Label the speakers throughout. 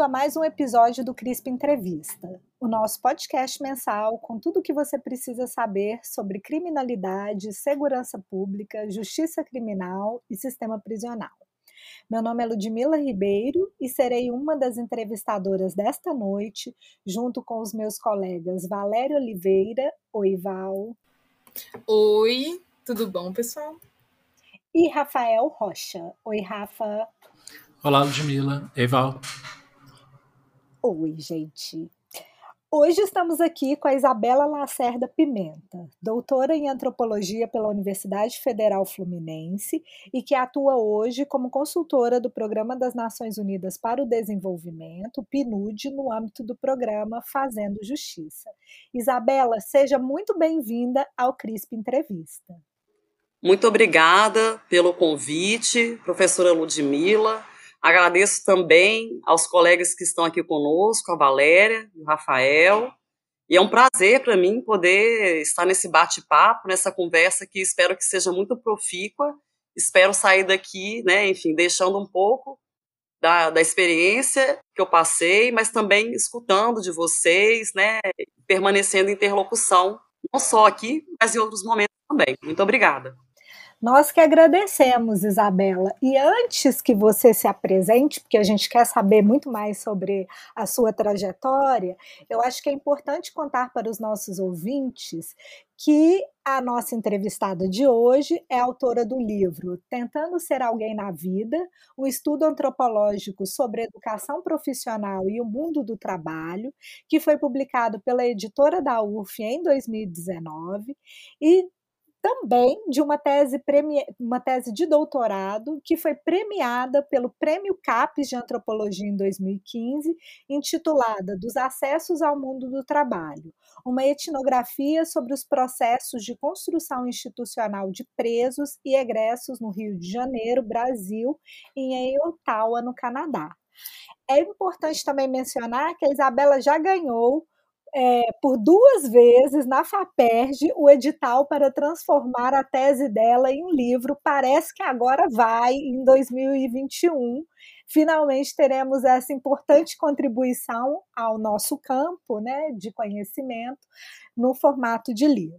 Speaker 1: Bem-vindo a mais um episódio do CRISP Entrevista, o nosso podcast mensal com tudo o que você precisa saber sobre criminalidade, segurança pública, justiça criminal e sistema prisional. Meu nome é Ludmila Ribeiro e serei uma das entrevistadoras desta noite, junto com os meus colegas Valério Oliveira, oi Val.
Speaker 2: Oi, tudo bom, pessoal?
Speaker 1: E Rafael Rocha. Oi, Rafa.
Speaker 3: Olá, Ludmila. Eval.
Speaker 1: Oi, gente. Hoje estamos aqui com a Isabela Lacerda Pimenta, doutora em antropologia pela Universidade Federal Fluminense e que atua hoje como consultora do Programa das Nações Unidas para o Desenvolvimento, PNUD, no âmbito do programa Fazendo Justiça. Isabela, seja muito bem-vinda ao CRISP Entrevista.
Speaker 4: Muito obrigada pelo convite, professora Ludmila. Agradeço também aos colegas que estão aqui conosco, a Valéria, o Rafael. E é um prazer para mim poder estar nesse bate-papo, nessa conversa que espero que seja muito profícua. Espero sair daqui, né, enfim, deixando um pouco da, da experiência que eu passei, mas também escutando de vocês, né, permanecendo em interlocução, não só aqui, mas em outros momentos também. Muito obrigada.
Speaker 1: Nós que agradecemos, Isabela. E antes que você se apresente, porque a gente quer saber muito mais sobre a sua trajetória, eu acho que é importante contar para os nossos ouvintes que a nossa entrevistada de hoje é autora do livro Tentando Ser Alguém na Vida, um estudo antropológico sobre educação profissional e o mundo do trabalho, que foi publicado pela editora da UF em 2019 e também de uma tese, premi... uma tese de doutorado que foi premiada pelo Prêmio CAPES de Antropologia em 2015, intitulada Dos Acessos ao Mundo do Trabalho, uma etnografia sobre os processos de construção institucional de presos e egressos no Rio de Janeiro, Brasil, e em Ottawa, no Canadá. É importante também mencionar que a Isabela já ganhou é, por duas vezes na FAPERJ o edital para transformar a tese dela em livro. Parece que agora vai, em 2021. Finalmente teremos essa importante contribuição ao nosso campo né, de conhecimento no formato de livro.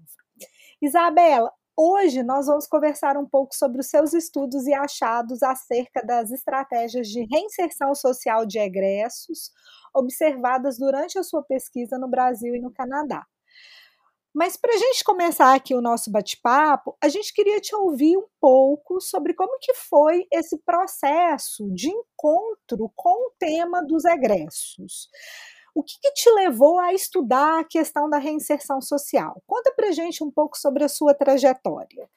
Speaker 1: Isabela, Hoje nós vamos conversar um pouco sobre os seus estudos e achados acerca das estratégias de reinserção social de egressos, observadas durante a sua pesquisa no Brasil e no Canadá. Mas para a gente começar aqui o nosso bate-papo, a gente queria te ouvir um pouco sobre como que foi esse processo de encontro com o tema dos egressos. O que, que te levou a estudar a questão da reinserção social? Conta para a gente um pouco sobre a sua trajetória.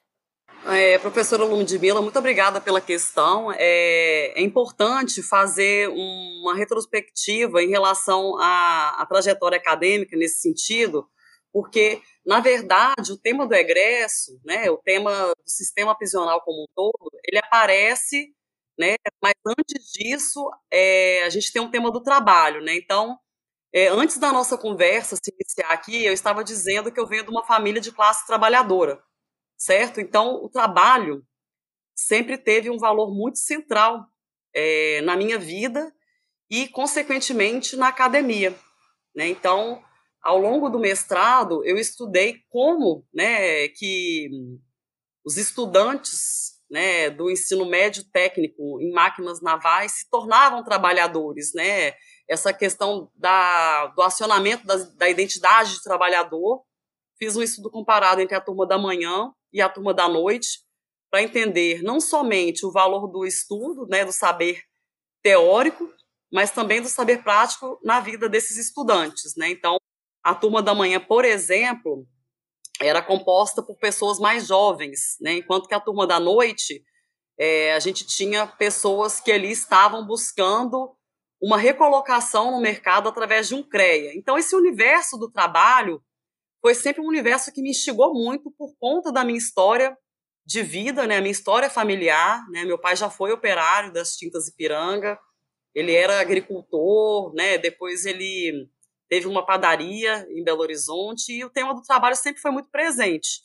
Speaker 4: É, professora Ludmila, muito obrigada pela questão. É, é, importante fazer uma retrospectiva em relação à, à, trajetória acadêmica nesse sentido, porque, na verdade, o tema do egresso, né, o tema do sistema prisional como um todo, ele aparece, né, mas antes disso, é, a gente tem um tema do trabalho. Né, então, é, antes da nossa conversa se iniciar aqui, eu estava dizendo que eu venho de uma família de classe trabalhadora certo? Então, o trabalho sempre teve um valor muito central é, na minha vida e, consequentemente, na academia. Né? Então, ao longo do mestrado, eu estudei como né, que os estudantes né, do ensino médio técnico em máquinas navais se tornavam trabalhadores, né? Essa questão da, do acionamento da, da identidade de trabalhador. Fiz um estudo comparado entre a turma da manhã e a turma da noite, para entender não somente o valor do estudo, né, do saber teórico, mas também do saber prático na vida desses estudantes. Né? Então, a turma da manhã, por exemplo, era composta por pessoas mais jovens, né? enquanto que a turma da noite, é, a gente tinha pessoas que ali estavam buscando uma recolocação no mercado através de um CREA. Então, esse universo do trabalho foi sempre um universo que me instigou muito por conta da minha história de vida, né, a minha história familiar, né, meu pai já foi operário das tintas Ipiranga, ele era agricultor, né, depois ele teve uma padaria em Belo Horizonte e o tema do trabalho sempre foi muito presente.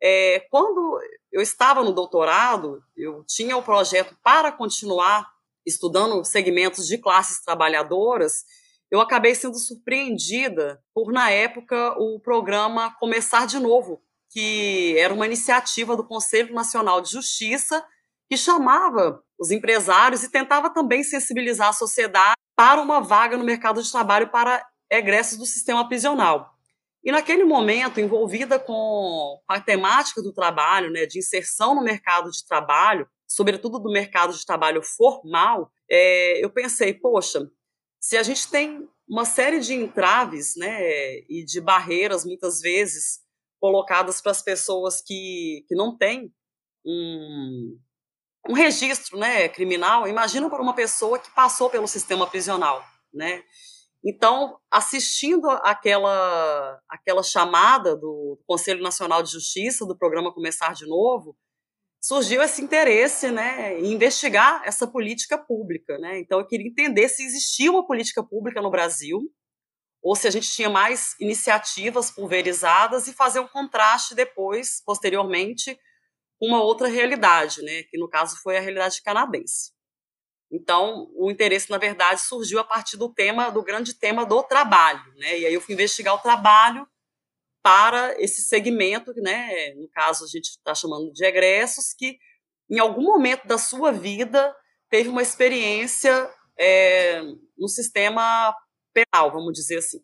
Speaker 4: É, quando eu estava no doutorado, eu tinha o projeto para continuar estudando segmentos de classes trabalhadoras, eu acabei sendo surpreendida por, na época, o programa Começar de Novo, que era uma iniciativa do Conselho Nacional de Justiça que chamava os empresários e tentava também sensibilizar a sociedade para uma vaga no mercado de trabalho para egressos do sistema prisional. E naquele momento, envolvida com a temática do trabalho, né, de inserção no mercado de trabalho, sobretudo do mercado de trabalho formal, é, eu pensei, poxa, se a gente tem uma série de entraves né, e de barreiras, muitas vezes, colocadas para as pessoas que, que não têm um, um registro né, criminal, imagina para uma pessoa que passou pelo sistema prisional. Né? Então, assistindo aquela, aquela chamada do Conselho Nacional de Justiça, do programa Começar de Novo, surgiu esse interesse né, em investigar essa política pública. Né? Então, eu queria entender se existia uma política pública no Brasil, ou se a gente tinha mais iniciativas pulverizadas e fazer um contraste depois, posteriormente, com uma outra realidade, né, que no caso foi a realidade canadense. Então, o interesse, na verdade, surgiu a partir do tema, do grande tema do trabalho, né? E aí eu fui investigar o trabalho para esse segmento, né? No caso, a gente está chamando de egressos, que em algum momento da sua vida teve uma experiência é, no sistema penal, vamos dizer assim.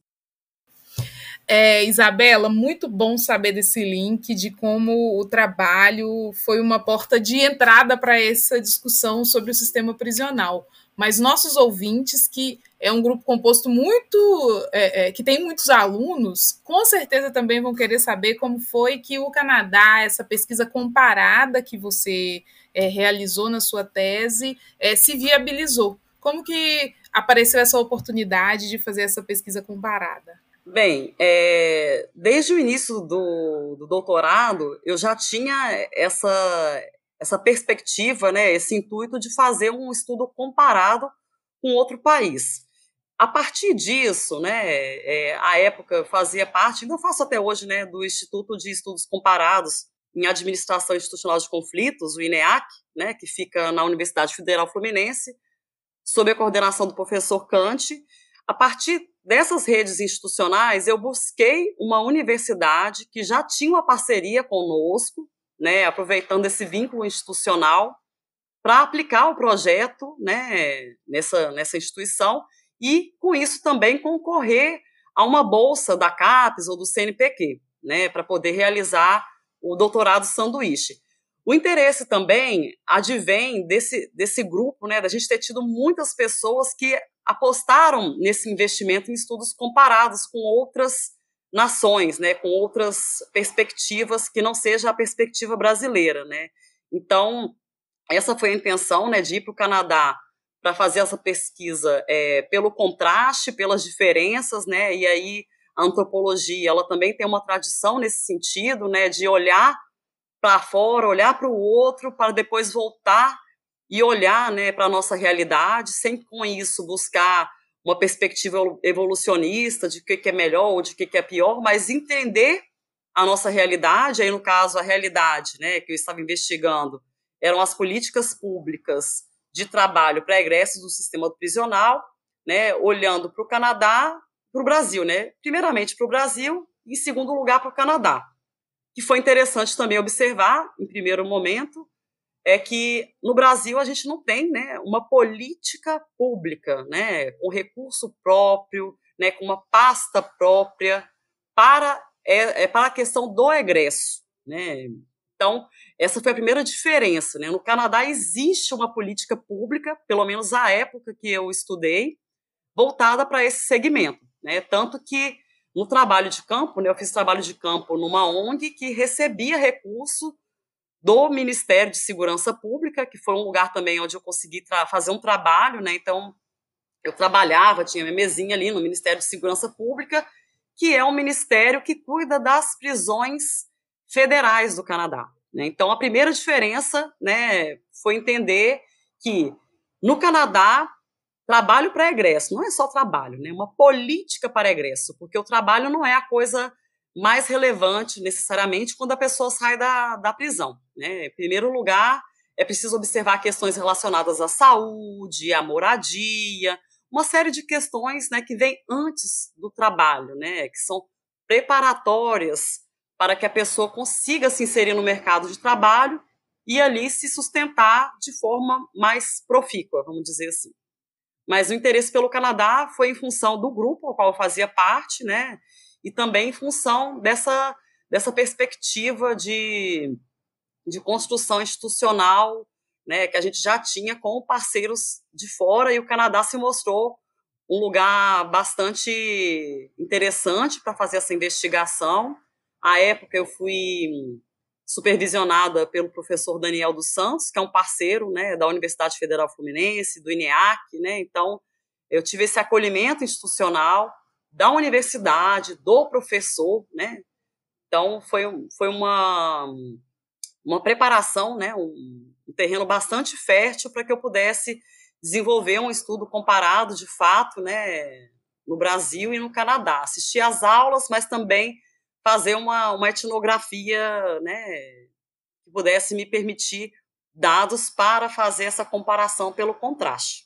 Speaker 2: É, Isabela, muito bom saber desse link, de como o trabalho foi uma porta de entrada para essa discussão sobre o sistema prisional. Mas nossos ouvintes, que é um grupo composto muito. É, é, que tem muitos alunos, com certeza também vão querer saber como foi que o Canadá, essa pesquisa comparada que você é, realizou na sua tese, é, se viabilizou. Como que apareceu essa oportunidade de fazer essa pesquisa comparada?
Speaker 4: Bem, é, desde o início do, do, doutorado, eu já tinha essa, essa perspectiva, né, esse intuito de fazer um estudo comparado com outro país. A partir disso, né, é, a época fazia parte, ainda faço até hoje, né, do Instituto de Estudos Comparados em Administração Institucional de Conflitos, o INEAC, né, que fica na Universidade Federal Fluminense, sob a coordenação do professor Kant. A partir dessas redes institucionais, eu busquei uma universidade que já tinha uma parceria conosco, né, aproveitando esse vínculo institucional, para aplicar o projeto né, nessa, nessa instituição e, com isso, também concorrer a uma bolsa da CAPES ou do CNPq, né, para poder realizar o doutorado sanduíche. O interesse também advém desse, desse grupo, né, da gente ter tido muitas pessoas que apostaram nesse investimento em estudos comparados com outras nações, né, com outras perspectivas que não seja a perspectiva brasileira, né. Então, essa foi a intenção, né, de ir para o Canadá para fazer essa pesquisa é, pelo contraste, pelas diferenças, né, e aí a antropologia, ela também tem uma tradição nesse sentido, né, de olhar para fora, olhar para o outro, para depois voltar e olhar né, para a nossa realidade, sem com isso buscar uma perspectiva evolucionista de o que, é melhor ou de o que, que é pior, mas entender a nossa realidade, aí no caso a realidade né, que eu estava investigando, eram as políticas públicas de trabalho para egressos do sistema prisional, né, olhando para o Canadá, para o Brasil, né, primeiramente para o Brasil, e em segundo lugar para o Canadá. Que foi interessante também observar, em primeiro momento, é que no Brasil a gente não tem né, uma política pública, né, com recurso próprio, né, com uma pasta própria para, é, é para a questão do egresso. Né? Então, essa foi a primeira diferença. Né? No Canadá existe uma política pública, pelo menos à época que eu estudei, voltada para esse segmento. Né? Tanto que no trabalho de campo, né, eu fiz trabalho de campo numa ONG que recebia recurso do Ministério de Segurança Pública, que foi um lugar também onde eu consegui fazer um trabalho, né? Então, eu trabalhava, tinha minha mesinha ali no Ministério de Segurança Pública, que é um ministério que cuida das prisões federais do Canadá. Né? Então, a primeira diferença né, foi entender que no Canadá, trabalho para egresso não é só trabalho, né? uma política para egresso, porque o trabalho não é a coisa mais relevante necessariamente quando a pessoa sai da, da prisão. Né? Em primeiro lugar, é preciso observar questões relacionadas à saúde, à moradia, uma série de questões né, que vêm antes do trabalho, né, que são preparatórias para que a pessoa consiga se inserir no mercado de trabalho e ali se sustentar de forma mais profícua, vamos dizer assim. Mas o interesse pelo Canadá foi em função do grupo ao qual eu fazia parte, né? E também em função dessa, dessa perspectiva de, de construção institucional né, que a gente já tinha com parceiros de fora, e o Canadá se mostrou um lugar bastante interessante para fazer essa investigação. À época, eu fui supervisionada pelo professor Daniel dos Santos, que é um parceiro né, da Universidade Federal Fluminense, do INEAC, né, então eu tive esse acolhimento institucional da universidade, do professor, né, então foi, foi uma, uma preparação, né, um, um terreno bastante fértil para que eu pudesse desenvolver um estudo comparado, de fato, né, no Brasil e no Canadá. Assistir às aulas, mas também fazer uma, uma etnografia né, que pudesse me permitir dados para fazer essa comparação pelo contraste.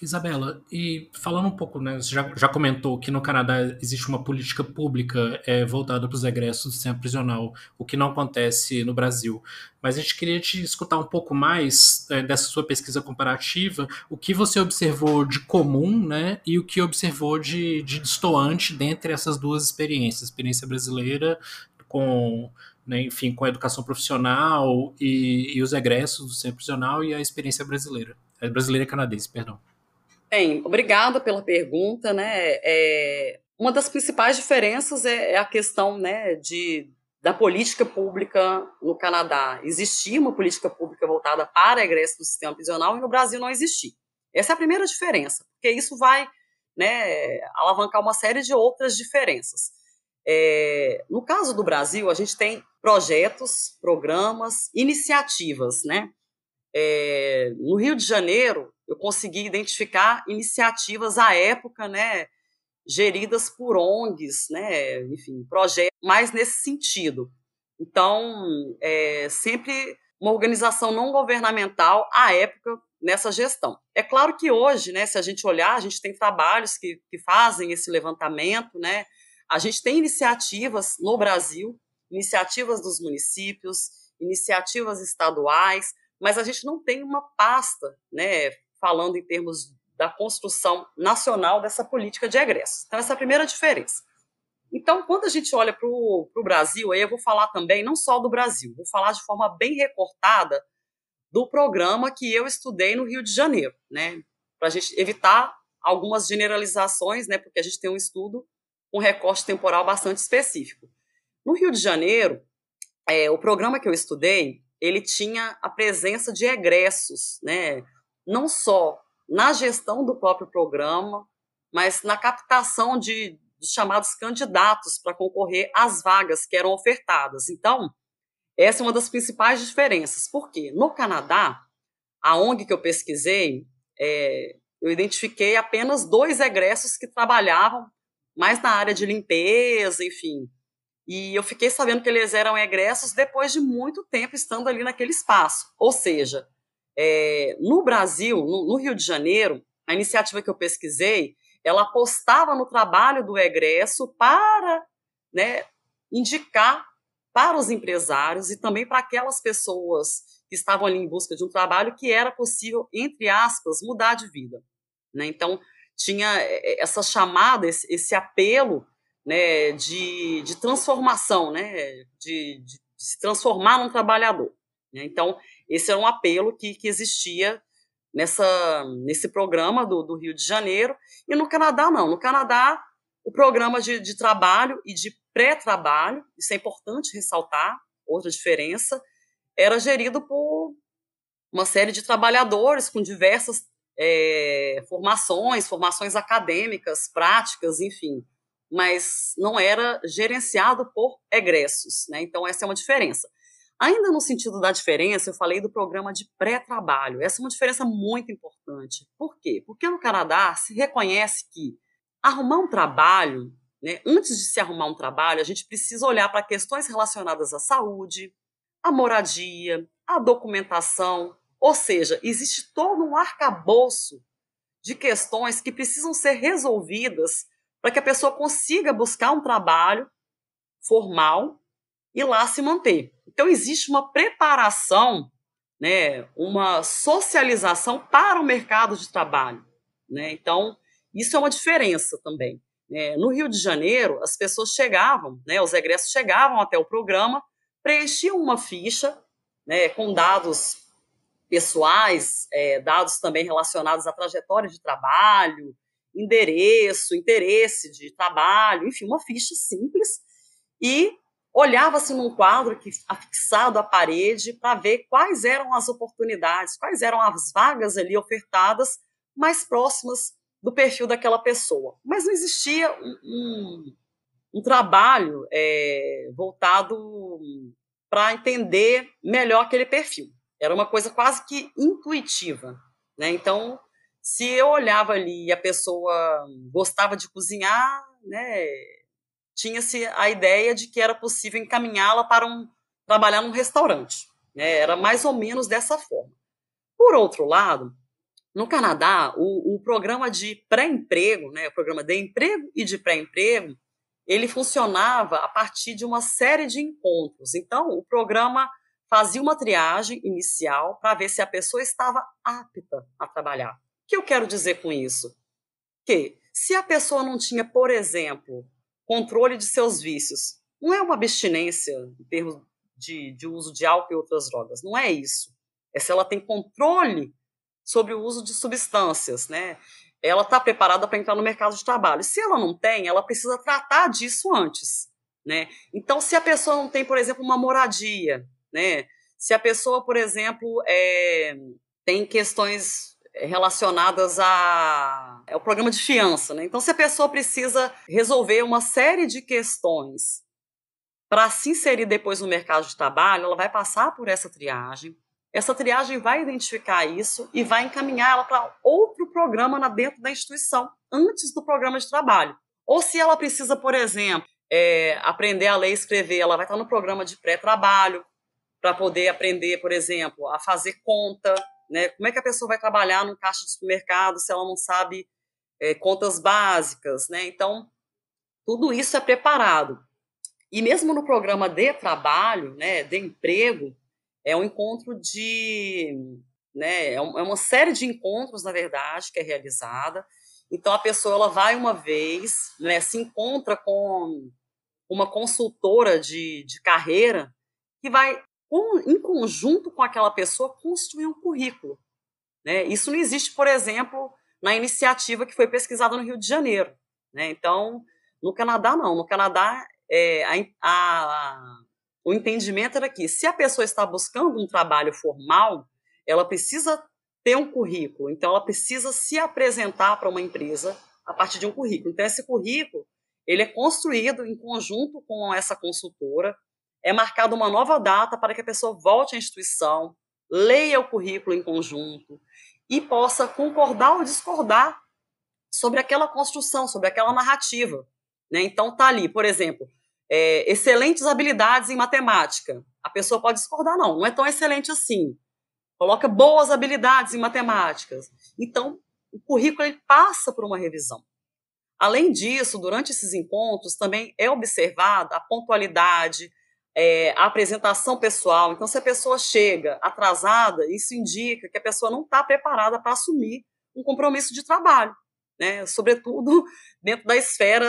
Speaker 3: Isabela, e falando um pouco, né, você já, já comentou que no Canadá existe uma política pública é, voltada para os egressos do sistema prisional, o que não acontece no Brasil. Mas a gente queria te escutar um pouco mais é, dessa sua pesquisa comparativa, o que você observou de comum né, e o que observou de, de distoante dentre essas duas experiências, experiência brasileira com né, enfim, com a educação profissional e, e, os egressos do sistema prisional e a experiência brasileira, a brasileira canadense, perdão.
Speaker 4: Bem, obrigada pela pergunta, né? É, uma das principais diferenças é, é, a questão, né, de da política pública no Canadá. Existia uma política pública voltada para a egresso do sistema prisional e no Brasil não existia. Essa é a primeira diferença, porque isso vai, né, alavancar uma série de outras diferenças. É, no caso do Brasil, a gente tem projetos, programas, iniciativas, né? É, no Rio de Janeiro, eu consegui identificar iniciativas à época, né, geridas por ONGs, né, enfim, projetos mais nesse sentido. Então, é sempre uma organização não governamental à época nessa gestão. É claro que hoje, né, se a gente olhar, a gente tem trabalhos que, que fazem esse levantamento, né, a gente tem iniciativas no Brasil, iniciativas dos municípios, iniciativas estaduais, mas a gente não tem uma pasta, né, falando em termos da construção nacional dessa política de egresso. Então, essa é a primeira diferença. Então, quando a gente olha para o Brasil, aí eu vou falar também, não só do Brasil, vou falar de forma bem recortada do programa que eu estudei no Rio de Janeiro, né? Para a gente evitar algumas generalizações, né? Porque a gente tem um estudo com um recorte temporal bastante específico. No Rio de Janeiro, é, o programa que eu estudei, ele tinha a presença de egressos, né? Não só na gestão do próprio programa, mas na captação de dos chamados candidatos para concorrer às vagas que eram ofertadas. Então, essa é uma das principais diferenças. Porque no Canadá, a ONG que eu pesquisei, é, eu identifiquei apenas dois egressos que trabalhavam mais na área de limpeza, enfim. E eu fiquei sabendo que eles eram egressos depois de muito tempo estando ali naquele espaço. Ou seja, é, no Brasil, no, no, Rio de Janeiro, a iniciativa que eu pesquisei, ela apostava no trabalho do egresso para né, indicar para os empresários e também para aquelas pessoas que estavam ali em busca de um trabalho que era possível, entre aspas, mudar de vida. Né? Então, tinha é, é, essa chamada, esse, esse apelo né, de, de transformação, né, de, de, se transformar num trabalhador. Né? Então, esse era um apelo que, que existia nessa, nesse programa do, do, Rio de Janeiro. E no Canadá, não. No Canadá, o programa de, de trabalho e de pré-trabalho, isso é importante ressaltar, outra diferença, era gerido por uma série de trabalhadores com diversas é, formações, formações acadêmicas, práticas, enfim, mas não era gerenciado por egressos, né? Então essa é uma diferença. Ainda no sentido da diferença, eu falei do programa de pré-trabalho. Essa é uma diferença muito importante. Por quê? Porque no Canadá se reconhece que arrumar um trabalho, né, antes de se arrumar um trabalho, a gente precisa olhar para questões relacionadas à saúde, à moradia, a documentação, ou seja, existe todo um arcabouço de questões que precisam ser resolvidas para que a pessoa consiga buscar um trabalho formal e lá se manter. Então existe uma preparação, né, uma socialização para o mercado de trabalho, né? Então isso é uma diferença também. É, no Rio de Janeiro, as pessoas chegavam, né, os egressos chegavam até o programa, preenchiam uma ficha né, com dados pessoais, é, dados também relacionados à trajetória de trabalho, endereço, interesse de trabalho, enfim, uma ficha simples, e olhava-se num quadro que afixado à parede para ver quais eram as oportunidades, quais eram as vagas ali ofertadas mais próximas do perfil daquela pessoa. Mas não existia um, um, um trabalho é, voltado para entender melhor aquele perfil. Era uma coisa quase que intuitiva. Né? Então, se eu olhava ali e a pessoa gostava de cozinhar, né, tinha-se a ideia de que era possível encaminhá-la para um, trabalhar num restaurante. Né? Era mais ou menos dessa forma. Por outro lado, no Canadá, o, o programa de pré-emprego, né, o programa de emprego e de pré-emprego, ele funcionava a partir de uma série de encontros. Então, o programa fazia uma triagem inicial para ver se a pessoa estava apta a trabalhar. O que eu quero dizer com isso? Que se a pessoa não tinha, por exemplo, controle de seus vícios, não é uma abstinência em termos de, de uso de álcool e outras drogas, não é isso. É se ela tem controle sobre o uso de substâncias, né? Ela está preparada para entrar no mercado de trabalho. Se ela não tem, ela precisa tratar disso antes, né? Então, se a pessoa não tem, por exemplo, uma moradia, né? Se a pessoa, por exemplo, é, tem questões relacionadas a, ao programa de fiança, né? Então, se a pessoa precisa resolver uma série de questões para se inserir depois no mercado de trabalho, ela vai passar por essa triagem, essa triagem vai identificar isso e vai encaminhar ela para outro programa dentro da instituição, antes do programa de trabalho. Ou se ela precisa, por exemplo, é, aprender a ler e escrever, ela vai estar no programa de pré-trabalho, para poder aprender, por exemplo, a fazer conta, né? Como é que a pessoa vai trabalhar no caixa de supermercado se ela não sabe é, contas básicas, né? Então, tudo isso é preparado. E mesmo no programa de trabalho, né, de emprego, é um encontro de. Né, é, é uma série de encontros, na verdade, que é realizada. Então, a pessoa ela vai uma vez, né, se encontra com uma consultora de, de carreira que vai, em conjunto com aquela pessoa, construir um currículo. Né? Isso não existe, por exemplo, na iniciativa que foi pesquisada no Rio de Janeiro. Né? Então, no Canadá, não. No Canadá, é, a, a, o entendimento era que se a pessoa está buscando um trabalho formal, ela precisa ter um currículo, então ela precisa se apresentar para uma empresa a partir de um currículo. Então esse currículo, ele é construído em conjunto com essa consultora, é marcada uma nova data para que a pessoa volte à instituição, leia o currículo em conjunto e possa concordar ou discordar sobre aquela construção, sobre aquela narrativa. Né? Então tá ali, por exemplo, é, excelentes habilidades em matemática. A pessoa pode discordar, não, não é tão excelente assim. Coloca boas habilidades em matemáticas. Então, o currículo ele passa por uma revisão. Além disso, durante esses encontros também é observada a pontualidade, é, a apresentação pessoal. Então, se a pessoa chega atrasada, isso indica que a pessoa não está preparada para assumir um compromisso de trabalho né, sobretudo dentro da esfera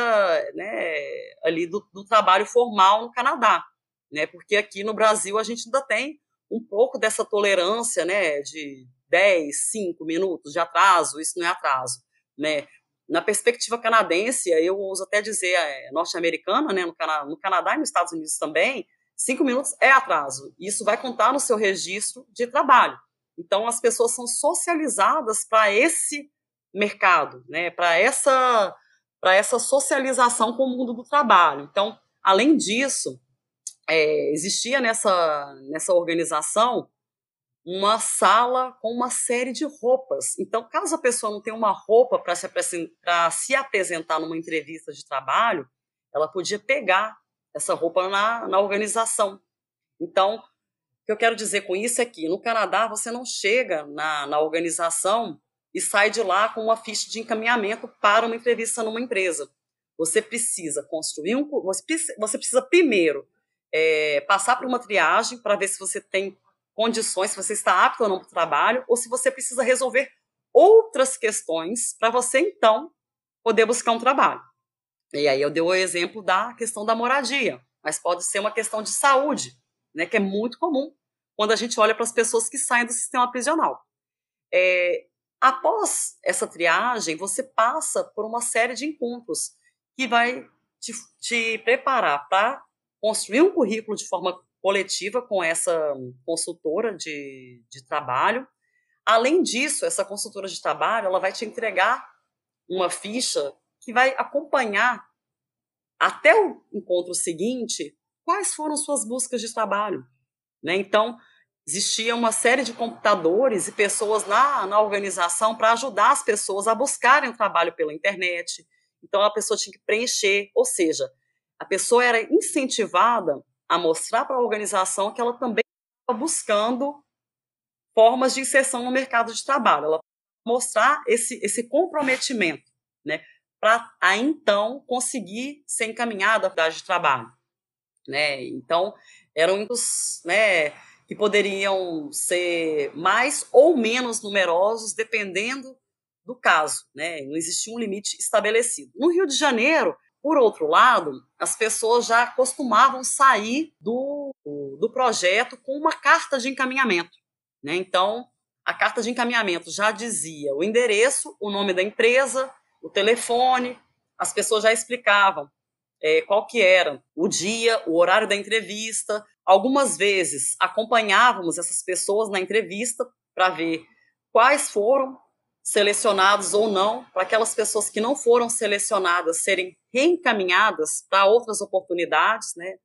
Speaker 4: né, ali do, do, trabalho formal no Canadá, né, porque aqui no Brasil a gente ainda tem um pouco dessa tolerância né, de 10, 5 minutos de atraso, isso não é atraso. Né. Na perspectiva canadense, eu ouso até dizer é, norte-americana, né, no, Cana no Canadá e nos Estados Unidos também, cinco minutos é atraso. Isso vai contar no seu registro de trabalho. Então, as pessoas são socializadas para esse mercado, né, para essa essa socialização com o mundo do trabalho. Então, além disso, é, existia nessa nessa organização uma sala com uma série de roupas. Então, caso a pessoa não tenha uma roupa para se, se apresentar numa entrevista de trabalho, ela podia pegar essa roupa na, na organização. Então, que eu quero dizer com isso é que no Canadá você não chega na, na organização e sai de lá com uma ficha de encaminhamento para uma entrevista numa empresa. Você precisa construir um. Você precisa primeiro é, passar por uma triagem para ver se você tem condições, se você está apto ou não para o trabalho, ou se você precisa resolver outras questões para você então poder buscar um trabalho. E aí eu dei o exemplo da questão da moradia, mas pode ser uma questão de saúde né, que é muito comum quando a gente olha para as pessoas que saem do sistema prisional. É, após essa triagem, você passa por uma série de encontros que vai te, te preparar para construir um currículo de forma coletiva com essa consultora de, de trabalho. Além disso, essa consultora de trabalho ela vai te entregar uma ficha que vai acompanhar até o encontro seguinte quais foram suas buscas de trabalho. Né? Então, existia uma série de computadores e pessoas na, na organização para ajudar as pessoas a buscarem o trabalho pela internet. Então, a pessoa tinha que preencher, ou seja, a pessoa era incentivada a mostrar para a organização que ela também estava buscando formas de inserção no mercado de trabalho. Ela mostrar esse, esse comprometimento, né, para aí então conseguir ser encaminhada à atividade de trabalho né? Então, eram muitos, né, que poderiam ser mais ou menos numerosos, dependendo do caso, né? Não existia um limite estabelecido. No Rio de Janeiro, por outro lado, as pessoas já costumavam sair do, do projeto com uma carta de encaminhamento, né? Então, a carta de encaminhamento já dizia o endereço, o nome da empresa, o telefone, as pessoas já explicavam é, qual que era o dia, o horário da entrevista. Algumas vezes acompanhávamos essas pessoas na entrevista para ver quais foram selecionados ou não, para aquelas pessoas que não foram selecionadas serem reencaminhadas para outras oportunidades, né?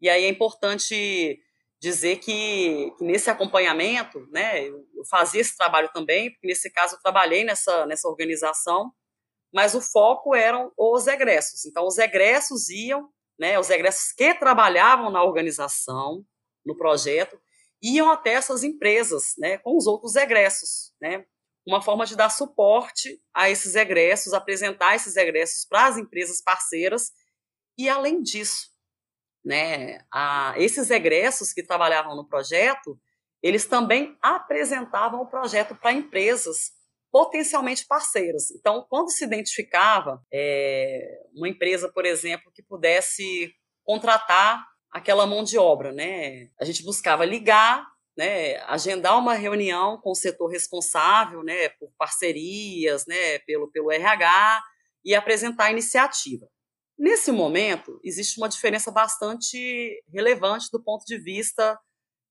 Speaker 4: E aí é importante dizer que, que, nesse acompanhamento, né, eu fazia esse trabalho também, porque nesse caso eu trabalhei nessa, nessa organização, mas o foco eram os egressos. Então, os egressos iam, né, os egressos que trabalhavam na organização, no projeto, iam até essas empresas, né, com os outros egressos, né, uma forma de dar suporte a esses egressos, apresentar esses egressos para as empresas parceiras, e além disso, né, a, esses egressos que trabalhavam no projeto, eles também apresentavam o projeto para empresas potencialmente parceiras. Então, quando se identificava é, uma empresa, por exemplo, que pudesse contratar aquela mão de obra, né? A gente buscava ligar, né, agendar uma reunião com o setor responsável, né, por parcerias, né, pelo pelo RH e apresentar a iniciativa. Nesse momento, existe uma diferença bastante relevante do ponto de vista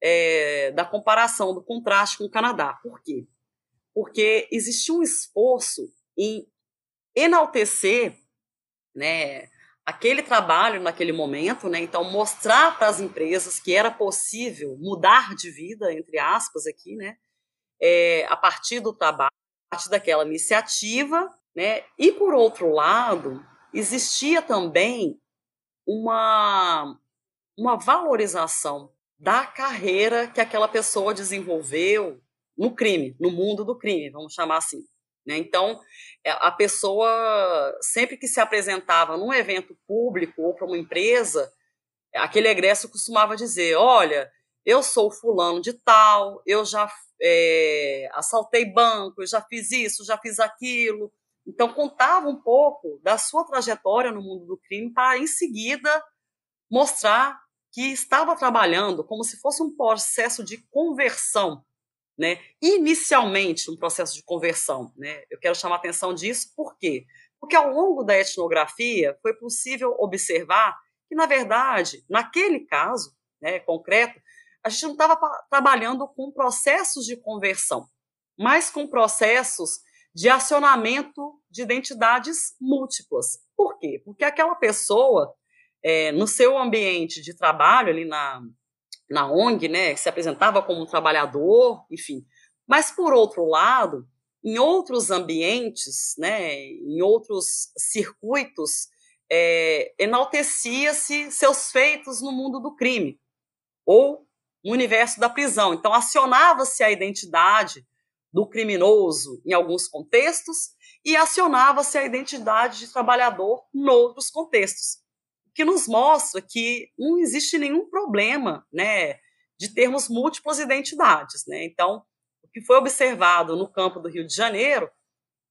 Speaker 4: é, da comparação, do contraste com o Canadá. Por quê? Porque existia um esforço em enaltecer né, aquele trabalho naquele momento, né, então mostrar para as empresas que era possível mudar de vida, entre aspas, aqui, né, é, a partir do trabalho, a partir daquela iniciativa, né, e por outro lado, existia também uma, uma valorização da carreira que aquela pessoa desenvolveu, no crime, no mundo do crime, vamos chamar assim. Né? Então, é, a pessoa, sempre que se apresentava num evento público ou para uma empresa, aquele egresso costumava dizer: Olha, eu sou fulano de tal, eu já é, assaltei banco, eu já fiz isso, já fiz aquilo. Então, contava um pouco da sua trajetória no mundo do crime para, em seguida, mostrar que estava trabalhando como se fosse um processo de conversão né? Inicialmente, um processo de conversão. Né? Eu quero chamar atenção disso, por quê? Porque ao longo da etnografia foi possível observar que, na verdade, naquele caso né, concreto, a gente não estava trabalhando com processos de conversão, mas com processos de acionamento de identidades múltiplas. Por quê? Porque aquela pessoa, é, no seu ambiente de trabalho, ali na, na ONG, né, se apresentava como um trabalhador, enfim. Mas, por outro lado, em outros ambientes, né, em outros circuitos, é, enaltecia-se seus feitos no mundo do crime, ou no universo da prisão. Então, acionava-se a identidade do criminoso em alguns contextos e acionava-se a identidade de trabalhador em outros contextos, que nos mostra que não existe nenhum problema né, de termos múltiplas identidades. Né? Então, o que foi observado no campo do Rio de Janeiro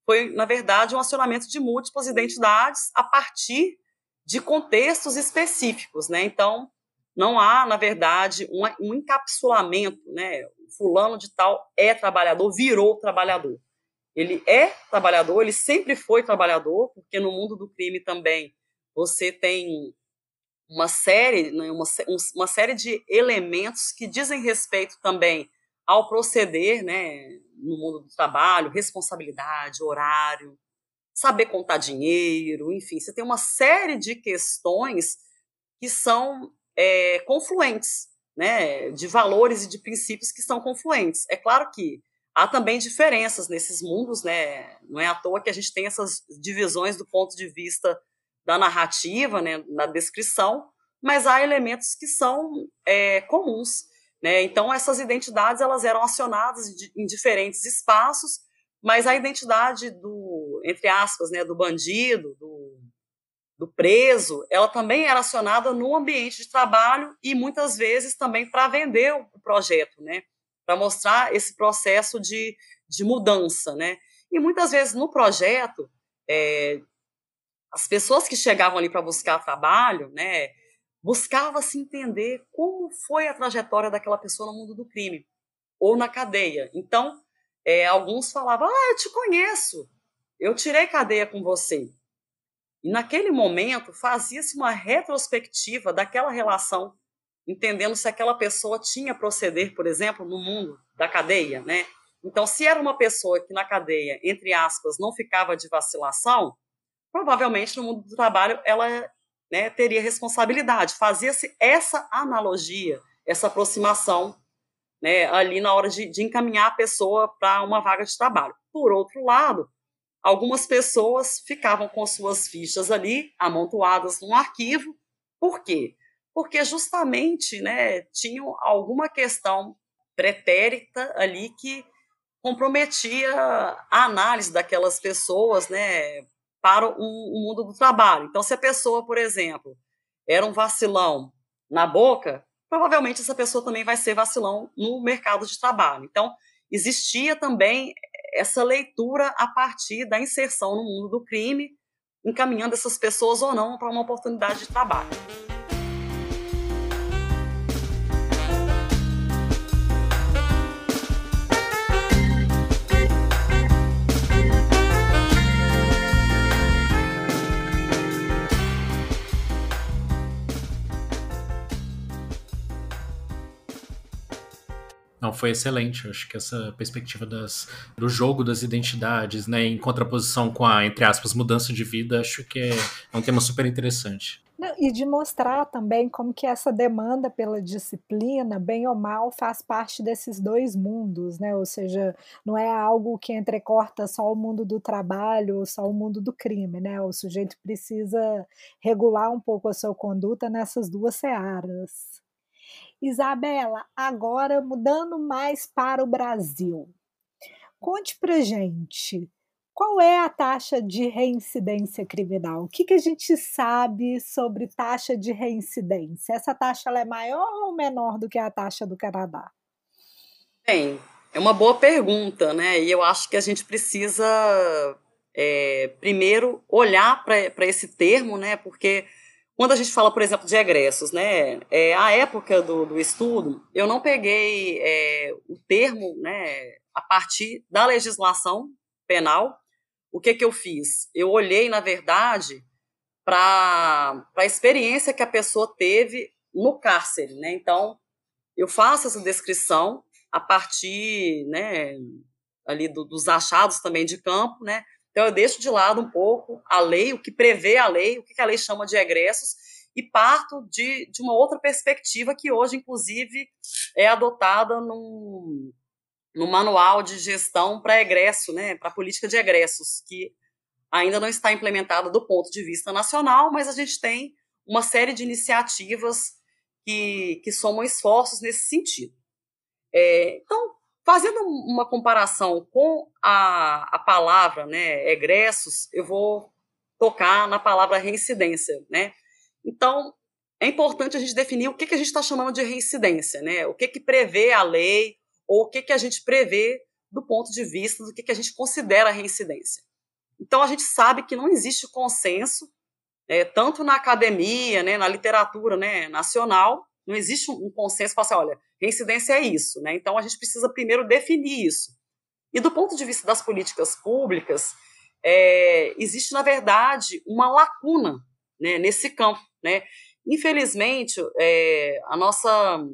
Speaker 4: foi, na verdade, um acionamento de múltiplas identidades a partir de contextos específicos. Né? Então, não há, na verdade, um, um encapsulamento, né? Fulano de tal é trabalhador, virou trabalhador. Ele é trabalhador, ele sempre foi trabalhador, porque no mundo do crime também você tem uma série, né, uma, uma série de elementos que dizem respeito também ao proceder, né, no mundo do trabalho, responsabilidade, horário, saber contar dinheiro, enfim, você tem uma série de questões que são é, confluentes, né, de valores e de princípios que são confluentes. É claro que há também diferenças nesses mundos, né, não é à toa que a gente tem essas divisões do ponto de vista da narrativa, né, na descrição, mas há elementos que são é, comuns. Né? Então, essas identidades elas eram acionadas em diferentes espaços, mas a identidade do, entre aspas, né, do bandido, do, do preso, ela também era acionada no ambiente de trabalho e muitas vezes também para vender o projeto, né? Para mostrar esse processo de, de mudança, né? E muitas vezes no projeto, é, as pessoas que chegavam ali para buscar trabalho, né? Buscava se entender como foi a trajetória daquela pessoa no mundo do crime ou na cadeia. Então, é, alguns falavam: Ah, eu te conheço, eu tirei cadeia com você. E naquele momento fazia-se uma retrospectiva daquela relação, entendendo se aquela pessoa tinha proceder, por exemplo, no mundo da cadeia, né? Então, se era uma pessoa que na cadeia, entre aspas, não ficava de vacilação, provavelmente no mundo do trabalho ela né, teria responsabilidade. Fazia-se essa analogia, essa aproximação né, ali na hora de, de encaminhar a pessoa para uma vaga de trabalho. Por outro lado, algumas pessoas ficavam com suas fichas ali amontoadas num arquivo. Por quê? Porque justamente né, tinham alguma questão pretérita ali que comprometia a análise daquelas pessoas né, para o, o mundo do trabalho. Então, se a pessoa, por exemplo, era um vacilão na boca, provavelmente essa pessoa também vai ser vacilão no mercado de trabalho. Então, existia também essa leitura a partir da inserção no mundo do crime, encaminhando essas pessoas ou não para uma oportunidade de trabalho.
Speaker 3: Não, foi excelente. Acho que essa perspectiva das, do jogo das identidades, né, em contraposição com a, entre aspas, mudança de vida, acho que é, um tema super interessante.
Speaker 1: E de mostrar também como que essa demanda pela disciplina, bem ou mal, faz parte desses dois mundos, né? Ou seja, não é algo que entrecorta só o mundo do trabalho ou só o mundo do crime, né? O sujeito precisa regular um pouco a sua conduta nessas duas searas. Isabela, agora mudando mais para o Brasil. Conte para gente qual é a taxa de reincidência criminal? O que, que a gente sabe sobre taxa de reincidência? Essa taxa é maior ou menor do que a taxa do Canadá?
Speaker 4: Bem, é uma boa pergunta, né? E eu acho que a gente precisa é, primeiro olhar para esse termo, né? Porque quando a gente fala, por exemplo, de egressos, né, é, a época do, do estudo, eu não peguei é, o termo né, a partir da legislação penal. O que, que eu fiz? Eu olhei, na verdade, para a experiência que a pessoa teve no cárcere. Né? Então, eu faço essa descrição a partir né, ali do, dos achados também de campo, né? Então, eu deixo de lado um pouco a lei, o que prevê a lei, o que a lei chama de egressos, e parto de, de uma outra perspectiva que hoje, inclusive, é adotada no, no manual de gestão para egresso, né, para política de egressos, que ainda não está implementada do ponto de vista nacional, mas a gente tem uma série de iniciativas que, que somam esforços nesse sentido. É, então, fazendo uma comparação com a, a palavra né, egressos, eu vou tocar na palavra reincidência. Né? Então, é importante a gente definir o que, que a gente está chamando de reincidência, né? o que, que prevê a lei, ou o que, que a gente prevê do ponto de vista do que, que a gente considera reincidência. Então, a gente sabe que não existe consenso, é, tanto na academia, né, na literatura né, nacional, não existe um, consenso para assim, olha, reincidência é isso. Né? Então, a gente precisa primeiro definir isso. E do ponto de vista das políticas públicas, é, existe, na verdade, uma lacuna né, nesse campo. Né? Infelizmente, é, a, nossa,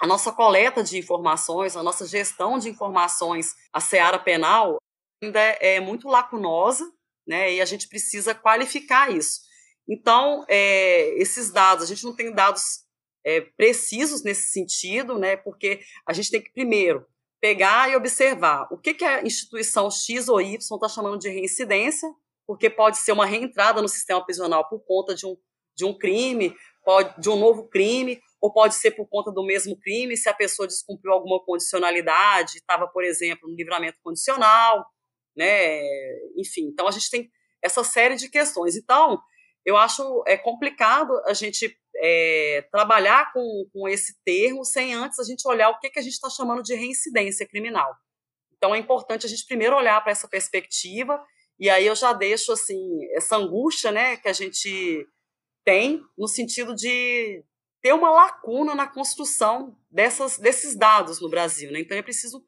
Speaker 4: a nossa coleta de informações, a nossa gestão de informações, a seara penal, ainda é muito lacunosa, né, e a gente precisa qualificar isso. Então, é, esses dados, a gente não tem dados é, precisos nesse sentido, né, porque a gente tem que, primeiro, pegar e observar o que, que a instituição X ou Y está chamando de reincidência, porque pode ser uma reentrada no sistema prisional por conta de um, de um crime, pode, de um novo crime, ou pode ser por conta do mesmo crime, se a pessoa descumpriu alguma condicionalidade, estava, por exemplo, no livramento condicional, né? Enfim, então a gente tem essa série de questões. Então, eu acho é complicado a gente é, trabalhar com, com esse termo sem antes a gente olhar o que, que a gente está chamando de reincidência criminal. Então, é importante a gente primeiro olhar para essa perspectiva e aí eu já deixo assim essa angústia, né, que a gente tem no sentido de ter uma lacuna na construção dessas, desses dados no Brasil. Né? Então é preciso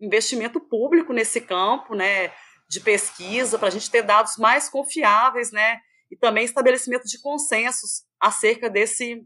Speaker 4: investimento público nesse campo né, de pesquisa para a gente ter dados mais confiáveis né, e também estabelecimento de consensos acerca desse,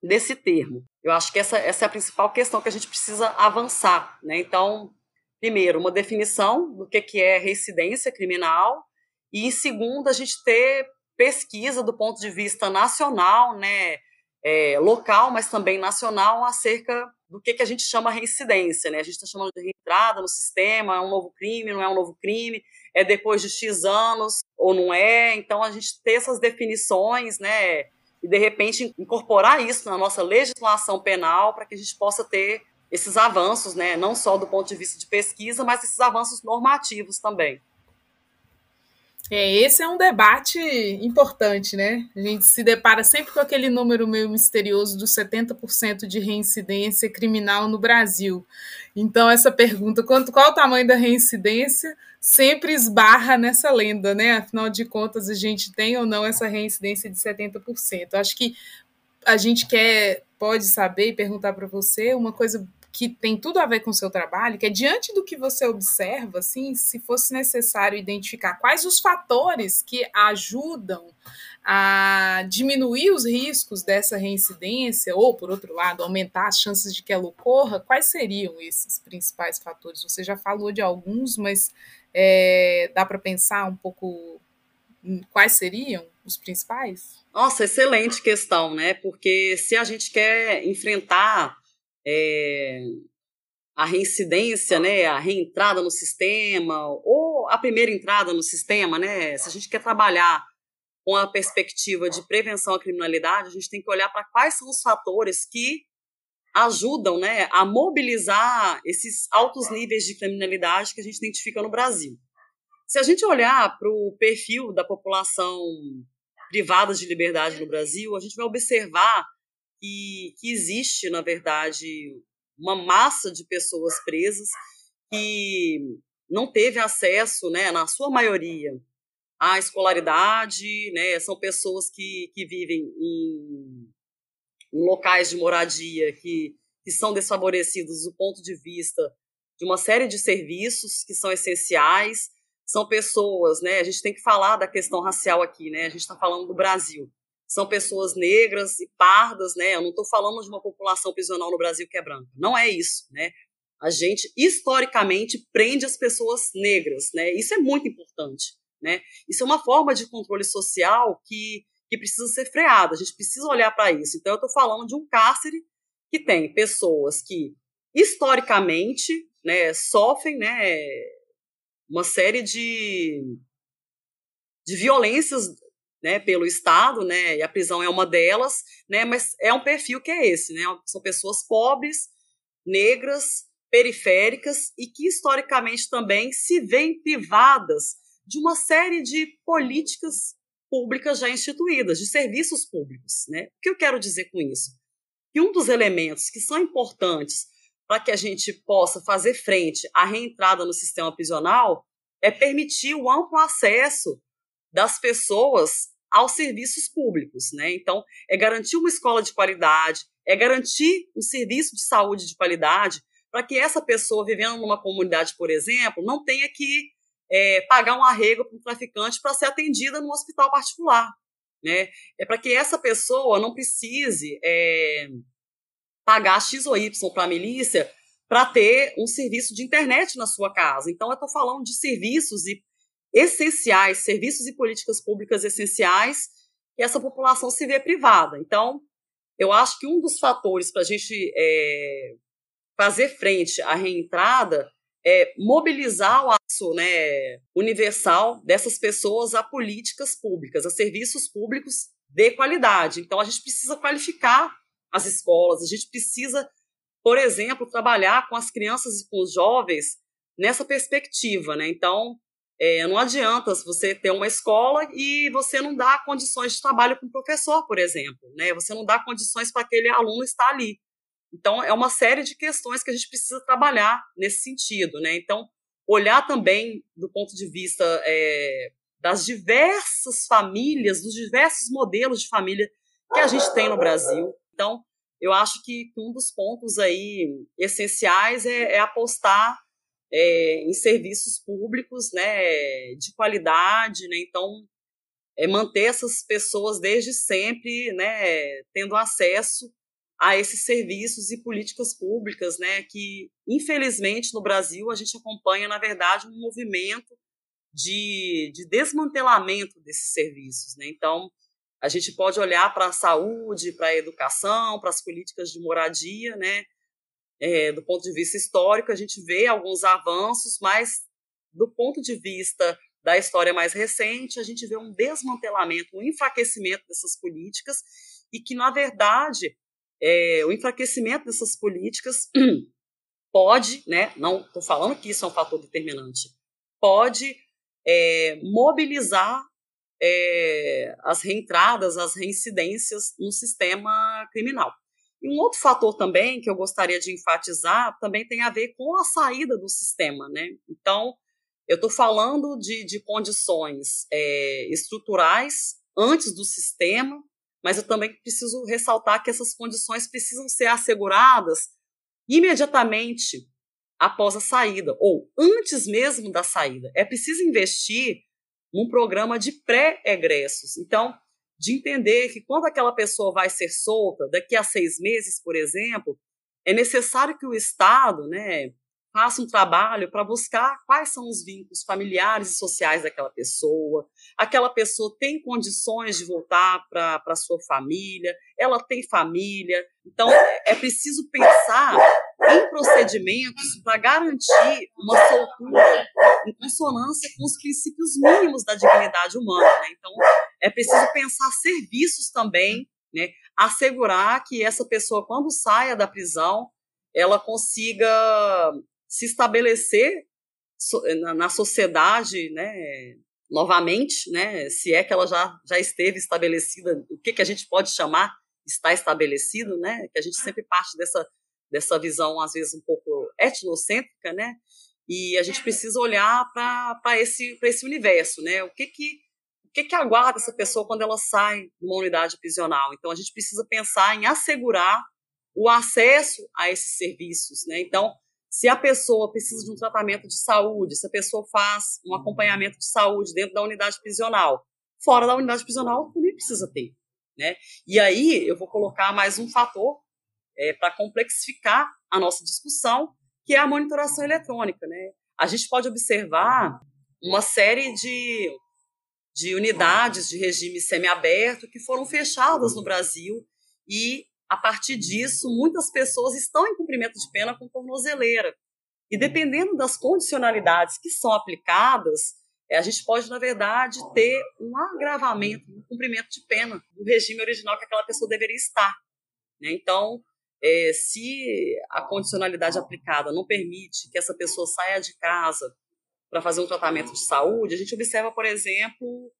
Speaker 4: desse termo. Eu acho que essa, essa é a principal questão que a gente precisa avançar. Né? Então, primeiro, uma definição do que, que é residência criminal, e em segundo, a gente ter pesquisa do ponto de vista nacional, né, é, local, mas também nacional, acerca do que, que a gente chama reincidência. Né? A gente está chamando de reentrada no sistema, é um novo crime, não é um novo crime, é depois de X anos ou não é. Então, a gente ter essas definições, né, e de repente incorporar isso na nossa legislação penal para que a gente possa ter esses avanços, né, não só do ponto de vista de pesquisa, mas esses avanços normativos também.
Speaker 2: É, esse é um debate importante, né? A gente se depara sempre com aquele número meio misterioso dos 70% de reincidência criminal no Brasil. Então, essa pergunta, quanto, qual o tamanho da reincidência, sempre esbarra nessa lenda, né? Afinal de contas, a gente tem ou não essa reincidência de 70%. Acho que a gente quer, pode saber e perguntar para você uma coisa que tem tudo a ver com o seu trabalho, que é diante do que você observa, assim, se fosse necessário identificar quais os fatores que ajudam a diminuir os riscos dessa reincidência, ou, por outro lado, aumentar as chances de que ela ocorra, quais seriam esses principais fatores? Você já falou de alguns, mas é, dá para pensar um pouco quais seriam os principais?
Speaker 4: Nossa, excelente questão, né? Porque se a gente quer enfrentar é, a reincidência, né, a reentrada no sistema, ou a primeira entrada no sistema, né, se a gente quer trabalhar com a perspectiva de prevenção à criminalidade, a gente tem que olhar para quais são os fatores que ajudam né, a mobilizar esses altos níveis de criminalidade que a gente identifica no Brasil. Se a gente olhar para o perfil da população privada de liberdade no Brasil, a gente vai observar que, que existe, na verdade, uma massa de pessoas presas que não teve acesso, né, na sua maioria, à escolaridade, né, são pessoas que, que vivem em, em locais de moradia que, que são desfavorecidos do ponto de vista de uma série de serviços que são essenciais, são pessoas, né, a gente tem que falar da questão racial aqui, né, a gente está falando do Brasil, são pessoas negras e pardas, né? Eu não estou falando de uma população prisional no Brasil que é branca. Não é isso, né? A gente historicamente prende as pessoas negras, né? Isso é muito importante, né? Isso é uma forma de controle social que que precisa ser freada. A gente precisa olhar para isso. Então eu estou falando de um cárcere que tem pessoas que historicamente, né, sofrem, né, uma série de de violências né, pelo Estado, né, e a prisão é uma delas, né, mas é um perfil que é esse, né, são pessoas pobres, negras, periféricas e que historicamente também se veem privadas de uma série de políticas públicas já instituídas, de serviços públicos, né? O que eu quero dizer com isso? Que um dos elementos que são importantes para que a gente possa fazer frente à reentrada no sistema prisional é permitir o amplo acesso das pessoas aos serviços públicos, né? Então, é garantir uma escola de qualidade, é garantir um serviço de saúde de qualidade, para que essa pessoa vivendo numa comunidade, por exemplo, não tenha que é, pagar um arrego para um traficante para ser atendida no hospital particular, né? É para que essa pessoa não precise é, pagar X ou Y para a milícia para ter um serviço de internet na sua casa. Então, eu estou falando de serviços e essenciais, serviços e políticas públicas essenciais, e essa população se vê privada. Então, eu acho que um dos fatores para a gente é, fazer frente à reentrada é mobilizar o aço né, universal dessas pessoas a políticas públicas, a serviços públicos de qualidade. Então, a gente precisa qualificar as escolas, a gente precisa, por exemplo, trabalhar com as crianças e com os jovens nessa perspectiva. Né? Então, é, não adianta você ter uma escola e você não dá condições de trabalho com o professor, por exemplo. Né? Você não dá condições para aquele aluno estar ali. Então, é uma série de questões que a gente precisa trabalhar nesse sentido. Né? Então, olhar também do ponto de vista é, das diversas famílias, dos diversos modelos de família que a gente tem no Brasil. Então, eu acho que um dos pontos aí essenciais é, é apostar é, em serviços públicos né, de qualidade, né? então é manter essas pessoas desde sempre né, tendo acesso a esses serviços e políticas públicas, né, que infelizmente no Brasil a gente acompanha, na verdade, um movimento de, de desmantelamento desses serviços. Né? Então, a gente pode olhar para a saúde, para a educação, para as políticas de moradia, né? É, do ponto de vista histórico, a gente vê alguns avanços, mas do ponto de vista da história mais recente, a gente vê um desmantelamento, um enfraquecimento dessas políticas e que, na verdade, é, o enfraquecimento dessas políticas pode, né, não estou falando que isso é um fator determinante, pode é, mobilizar é, as reentradas, as reincidências no sistema criminal. E um outro fator também que eu gostaria de enfatizar também tem a ver com a saída do sistema, né? Então, eu estou falando de, de condições é, estruturais antes do sistema, mas eu também preciso ressaltar que essas condições precisam ser asseguradas imediatamente após a saída, ou antes mesmo da saída. É preciso investir num programa de pré-egressos. Então, de entender que quando aquela pessoa vai ser solta, daqui a seis meses, por exemplo, é necessário que o Estado né, faça um trabalho para buscar quais são os vínculos familiares e sociais daquela pessoa. Aquela pessoa tem condições de voltar para a sua família, ela tem família. Então, é preciso pensar em procedimentos para garantir uma soltura em consonância com os princípios mínimos da dignidade humana. Né? Então, é preciso pensar serviços também, né? assegurar que essa pessoa, quando saia da prisão, ela consiga se estabelecer na sociedade, né, novamente, né, se é que ela já, já esteve estabelecida, o que, que a gente pode chamar está estabelecido, né, que a gente sempre parte dessa, dessa visão, às vezes, um pouco etnocêntrica, né, e a gente precisa olhar para esse, esse universo, né, o que que o que, que aguarda essa pessoa quando ela sai de uma unidade prisional? Então, a gente precisa pensar em assegurar o acesso a esses serviços, né? Então, se a pessoa precisa de um tratamento de saúde, se a pessoa faz um acompanhamento de saúde dentro da unidade prisional, fora da unidade prisional também precisa ter, né? E aí eu vou colocar mais um fator é, para complexificar a nossa discussão, que é a monitoração eletrônica, né? A gente pode observar uma série de, de unidades de regime semiaberto que foram fechadas no Brasil e a partir disso, muitas pessoas estão em cumprimento de pena com tornozeleira. E dependendo das condicionalidades que são aplicadas, é, a gente pode, na verdade, ter um agravamento, um cumprimento de pena do regime original que aquela pessoa deveria estar. Né? Então, é, se a condicionalidade aplicada não permite que essa pessoa saia de casa para fazer um tratamento de saúde, a gente observa, por exemplo,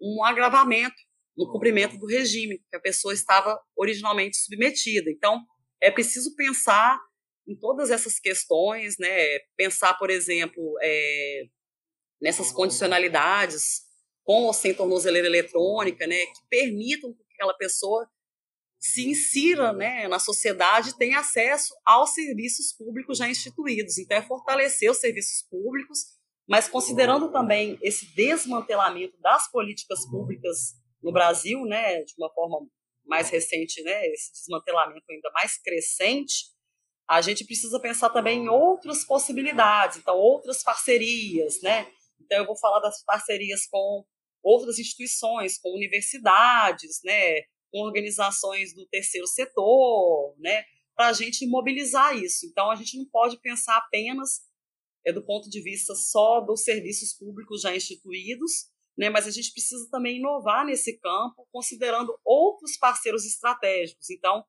Speaker 4: um agravamento no cumprimento do regime que a pessoa estava originalmente submetida. Então, é preciso pensar em todas essas questões, né? Pensar, por exemplo, é, nessas condicionalidades com ou sem tornozeleira eletrônica, né? Que permitam que aquela pessoa se insira né, na sociedade e tenha acesso aos serviços públicos já instituídos. Então, é fortalecer os serviços públicos, mas considerando também esse desmantelamento das políticas públicas no Brasil, né, de uma forma mais recente, né, esse desmantelamento ainda mais crescente, a gente precisa pensar também em outras possibilidades, então outras parcerias, né? Então eu vou falar das parcerias com outras instituições, com universidades, né, com organizações do terceiro setor, né, para a gente mobilizar isso. Então a gente não pode pensar apenas é, do ponto de vista só dos serviços públicos já instituídos, né, mas a gente precisa também inovar nesse campo, considerando outros parceiros estratégicos. Então,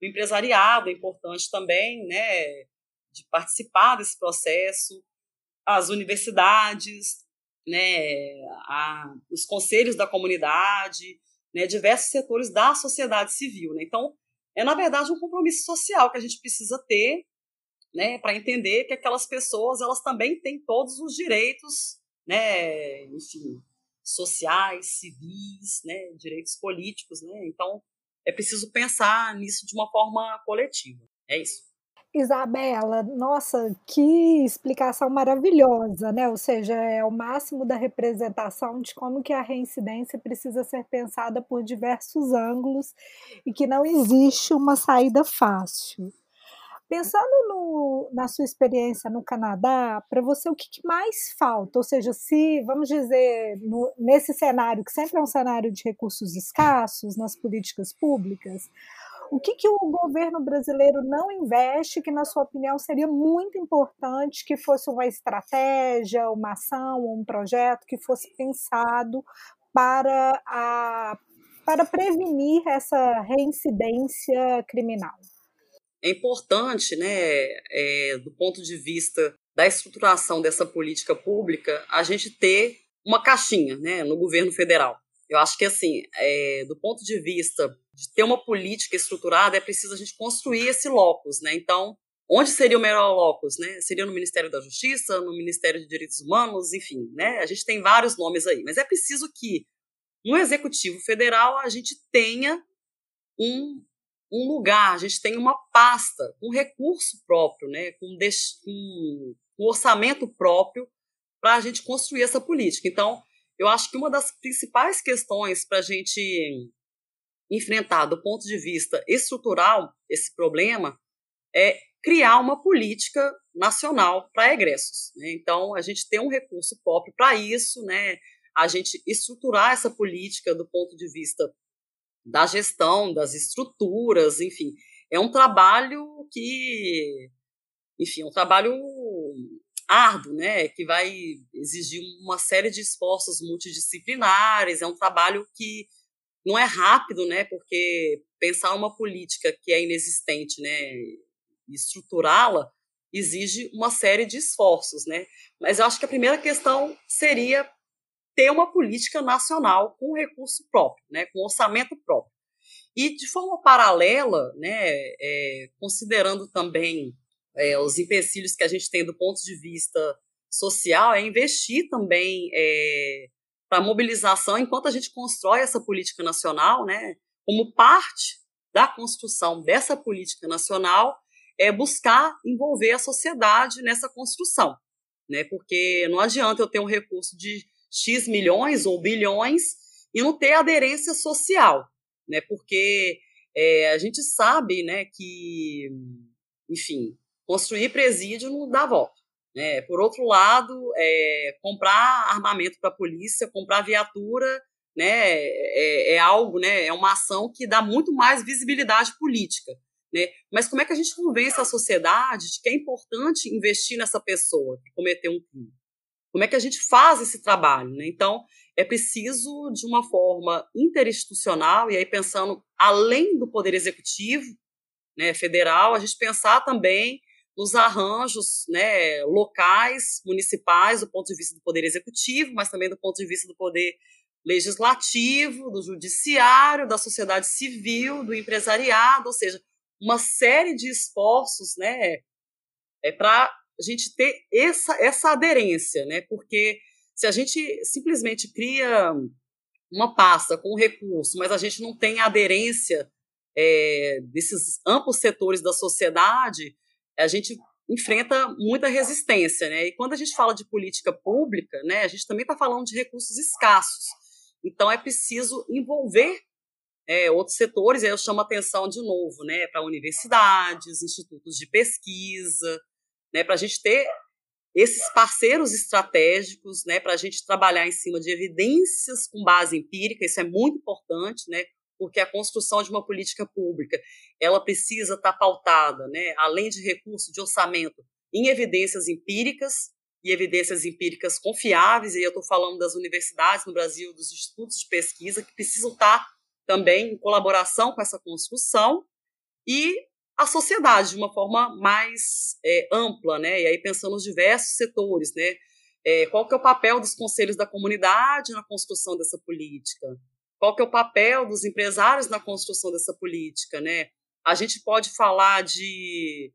Speaker 4: o empresariado é importante também, né, de participar desse processo, as universidades, né, a, os conselhos da comunidade, né, diversos setores da sociedade civil. Né? Então, é na verdade um compromisso social que a gente precisa ter, né, para entender que aquelas pessoas elas também têm todos os direitos, né, enfim, sociais, civis, né, direitos políticos, né? Então, é preciso pensar nisso de uma forma coletiva. É isso.
Speaker 1: Isabela, nossa, que explicação maravilhosa, né? Ou seja, é o máximo da representação de como que a reincidência precisa ser pensada por diversos ângulos e que não existe uma saída fácil. Pensando no, na sua experiência no Canadá, para você o que, que, mais falta? Ou seja, se, vamos dizer, no, nesse cenário, que sempre é um cenário de recursos escassos nas políticas públicas, o que, que o governo brasileiro não investe que, na sua opinião, seria muito importante que fosse uma estratégia, uma ação, um projeto que fosse pensado para, a, para prevenir essa reincidência criminal?
Speaker 4: É importante, né, é, do ponto de vista da estruturação dessa política pública, a gente ter uma caixinha né, no governo federal. Eu acho que, assim, é, do ponto de vista de ter uma política estruturada, é preciso a gente construir esse locus, né? Então, onde seria o melhor locus, né? Seria no Ministério da Justiça, no Ministério de Direitos Humanos, enfim, né? A gente tem vários nomes aí, mas é preciso que no Executivo Federal a gente tenha um, um lugar, a gente tenha uma pasta, um recurso próprio, né? Com, um, um orçamento próprio para a gente construir essa política. Então, eu acho que uma das principais questões para a gente enfrentar do ponto de vista estrutural esse problema é criar uma política nacional para egressos. Né? Então, a gente tem um recurso próprio para isso, né? a gente estruturar essa política do ponto de vista da gestão, das estruturas, enfim. É um trabalho que, enfim, é um trabalho árduo, né, que vai exigir uma série de esforços multidisciplinares, é um trabalho que não é rápido, né, porque pensar uma política que é inexistente, né, estruturá-la exige uma série de esforços, né? Mas eu acho que a primeira questão seria ter uma política nacional com recurso próprio, né, com orçamento próprio. E de forma paralela, né, é, considerando também é, os empecilhos que a gente tem do ponto de vista social, é investir também é, para mobilização enquanto a gente constrói essa política nacional, né? Como parte da construção dessa política nacional, é buscar envolver a sociedade nessa construção, né? Porque não adianta eu ter um recurso de X milhões ou bilhões e não ter aderência social, né? Porque é, a gente sabe, né, que, enfim, construir presídio não dá volta. Né? Por outro lado, é, comprar armamento para a polícia, comprar viatura, né, é, é, algo, né, é uma ação que dá muito mais visibilidade política. Né? Mas como é que a gente convence a sociedade de que é importante investir nessa pessoa que cometeu um crime? Como é que a gente faz esse trabalho, né? Então, é preciso de uma forma interinstitucional, e aí pensando além do poder executivo, né, federal, a gente pensar também nos arranjos né, locais, municipais, do ponto de vista do poder executivo, mas também do ponto de vista do poder legislativo, do judiciário, da sociedade civil, do empresariado, ou seja, uma série de esforços né, é, para a gente ter essa, essa aderência, né, porque se a gente simplesmente cria uma pasta com recurso, mas a gente não tem aderência é, desses amplos setores da sociedade, a gente enfrenta muita resistência, né? E quando a gente fala de política pública, né, a gente também está falando de recursos escassos. Então é preciso envolver é, outros setores. Aí eu chamo atenção de novo, né, para universidades, institutos de pesquisa, né, para a gente ter esses parceiros estratégicos, né, para a gente trabalhar em cima de evidências com base empírica. Isso é muito importante, né? porque a construção de uma política pública ela precisa estar pautada, né, além de recurso de orçamento, em evidências empíricas e evidências empíricas confiáveis. E eu estou falando das universidades no Brasil, dos institutos de pesquisa que precisam estar também em colaboração com essa construção e a sociedade de uma forma mais é, ampla, né? E aí pensando nos diversos setores, né? É, qual que é o papel dos conselhos da comunidade na construção dessa política? Qual que é o papel dos empresários na construção dessa política, né? A gente pode falar de,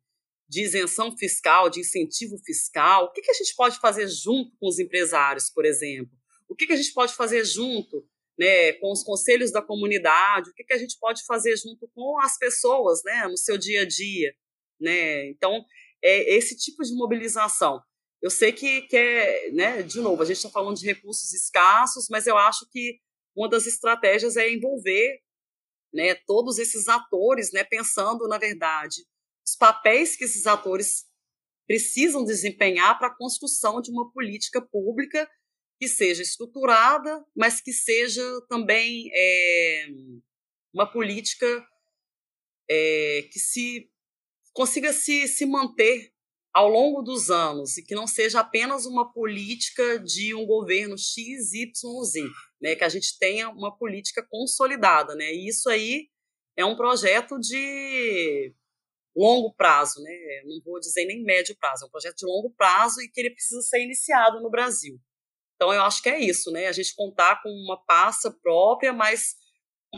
Speaker 4: de isenção fiscal, de incentivo fiscal. O que, que a gente pode fazer junto com os empresários, por exemplo? O que, que a gente pode fazer junto né, com os conselhos da comunidade? O que, que a gente pode fazer junto com as pessoas né, no seu dia a dia? Né? Então, é esse tipo de mobilização. Eu sei que, que é, né, de novo, a gente está falando de recursos escassos, mas eu acho que uma das estratégias é envolver né, todos esses atores, né, pensando, na verdade, os papéis que esses atores precisam desempenhar para a construção de uma política pública que seja estruturada, mas que seja também é, uma política é, que se consiga se, se manter ao longo dos anos e que não seja apenas uma política de um governo X, Y, Z, né, que a gente tenha uma política consolidada, né, e isso aí é um projeto de longo prazo, né, não vou dizer nem médio prazo, é um projeto de longo prazo e que ele precisa ser iniciado no Brasil. Então eu acho que é isso, né, a gente contar com uma pasta própria, mas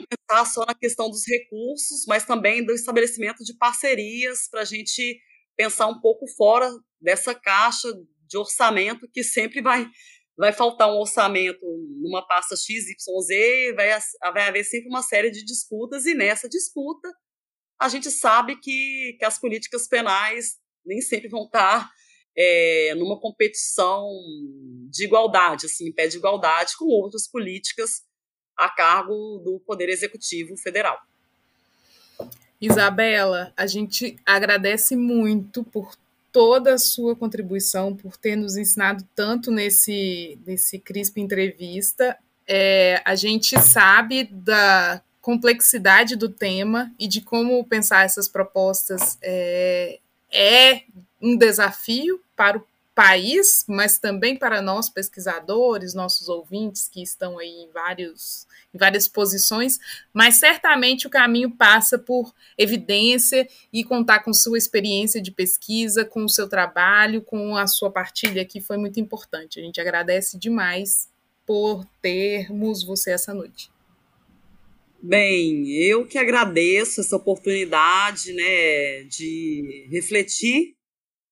Speaker 4: pensar só na questão dos recursos, mas também do estabelecimento de parcerias para a gente pensar um pouco fora dessa caixa de orçamento que sempre vai vai faltar um orçamento numa pasta XYZ, vai, vai haver sempre uma série de disputas, e nessa disputa a gente sabe que, que as políticas penais nem sempre vão estar é, numa competição de igualdade, assim, pé de igualdade com outras políticas a cargo do Poder Executivo Federal.
Speaker 2: Isabela, a gente agradece muito por toda a sua contribuição, por ter nos ensinado tanto nesse, nesse CRISP Entrevista. É, a gente sabe da complexidade do tema e de como pensar essas propostas é, é um desafio para o país, mas também para nós pesquisadores, nossos ouvintes que estão aí em, vários, em várias posições, mas certamente o caminho passa por evidência e contar com sua experiência de pesquisa, com o seu trabalho, com a sua partilha, que foi muito importante. A gente agradece demais por termos você essa noite.
Speaker 4: Bem, eu que agradeço essa oportunidade, né, de refletir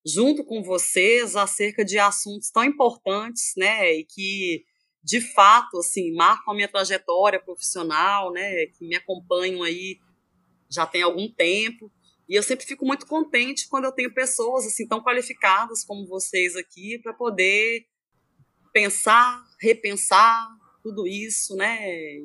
Speaker 4: junto com vocês acerca de assuntos tão importantes, né, e que de fato assim marcam a minha trajetória profissional, né, que me acompanham aí já tem algum tempo. E eu sempre fico muito contente quando eu tenho pessoas assim tão qualificadas como vocês aqui para poder pensar, repensar tudo isso, né?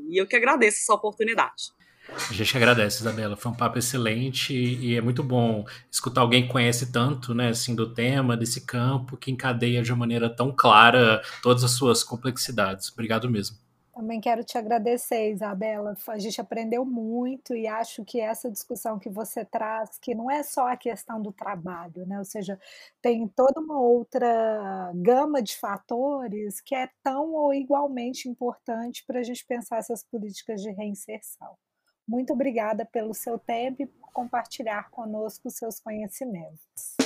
Speaker 4: E eu que agradeço essa oportunidade.
Speaker 3: A gente agradece, Isabela. Foi um papo excelente e é muito bom escutar alguém que conhece tanto, né, assim, do tema, desse campo, que encadeia de uma maneira tão clara todas as suas complexidades. Obrigado mesmo.
Speaker 1: Também quero te agradecer, Isabela. A gente aprendeu muito e acho que essa discussão que você traz, que não é só a questão do trabalho, né? Ou seja, tem toda uma outra gama de fatores que é tão ou igualmente importante para a gente pensar essas políticas de reinserção. Muito obrigada pelo seu tempo e por compartilhar conosco os seus conhecimentos.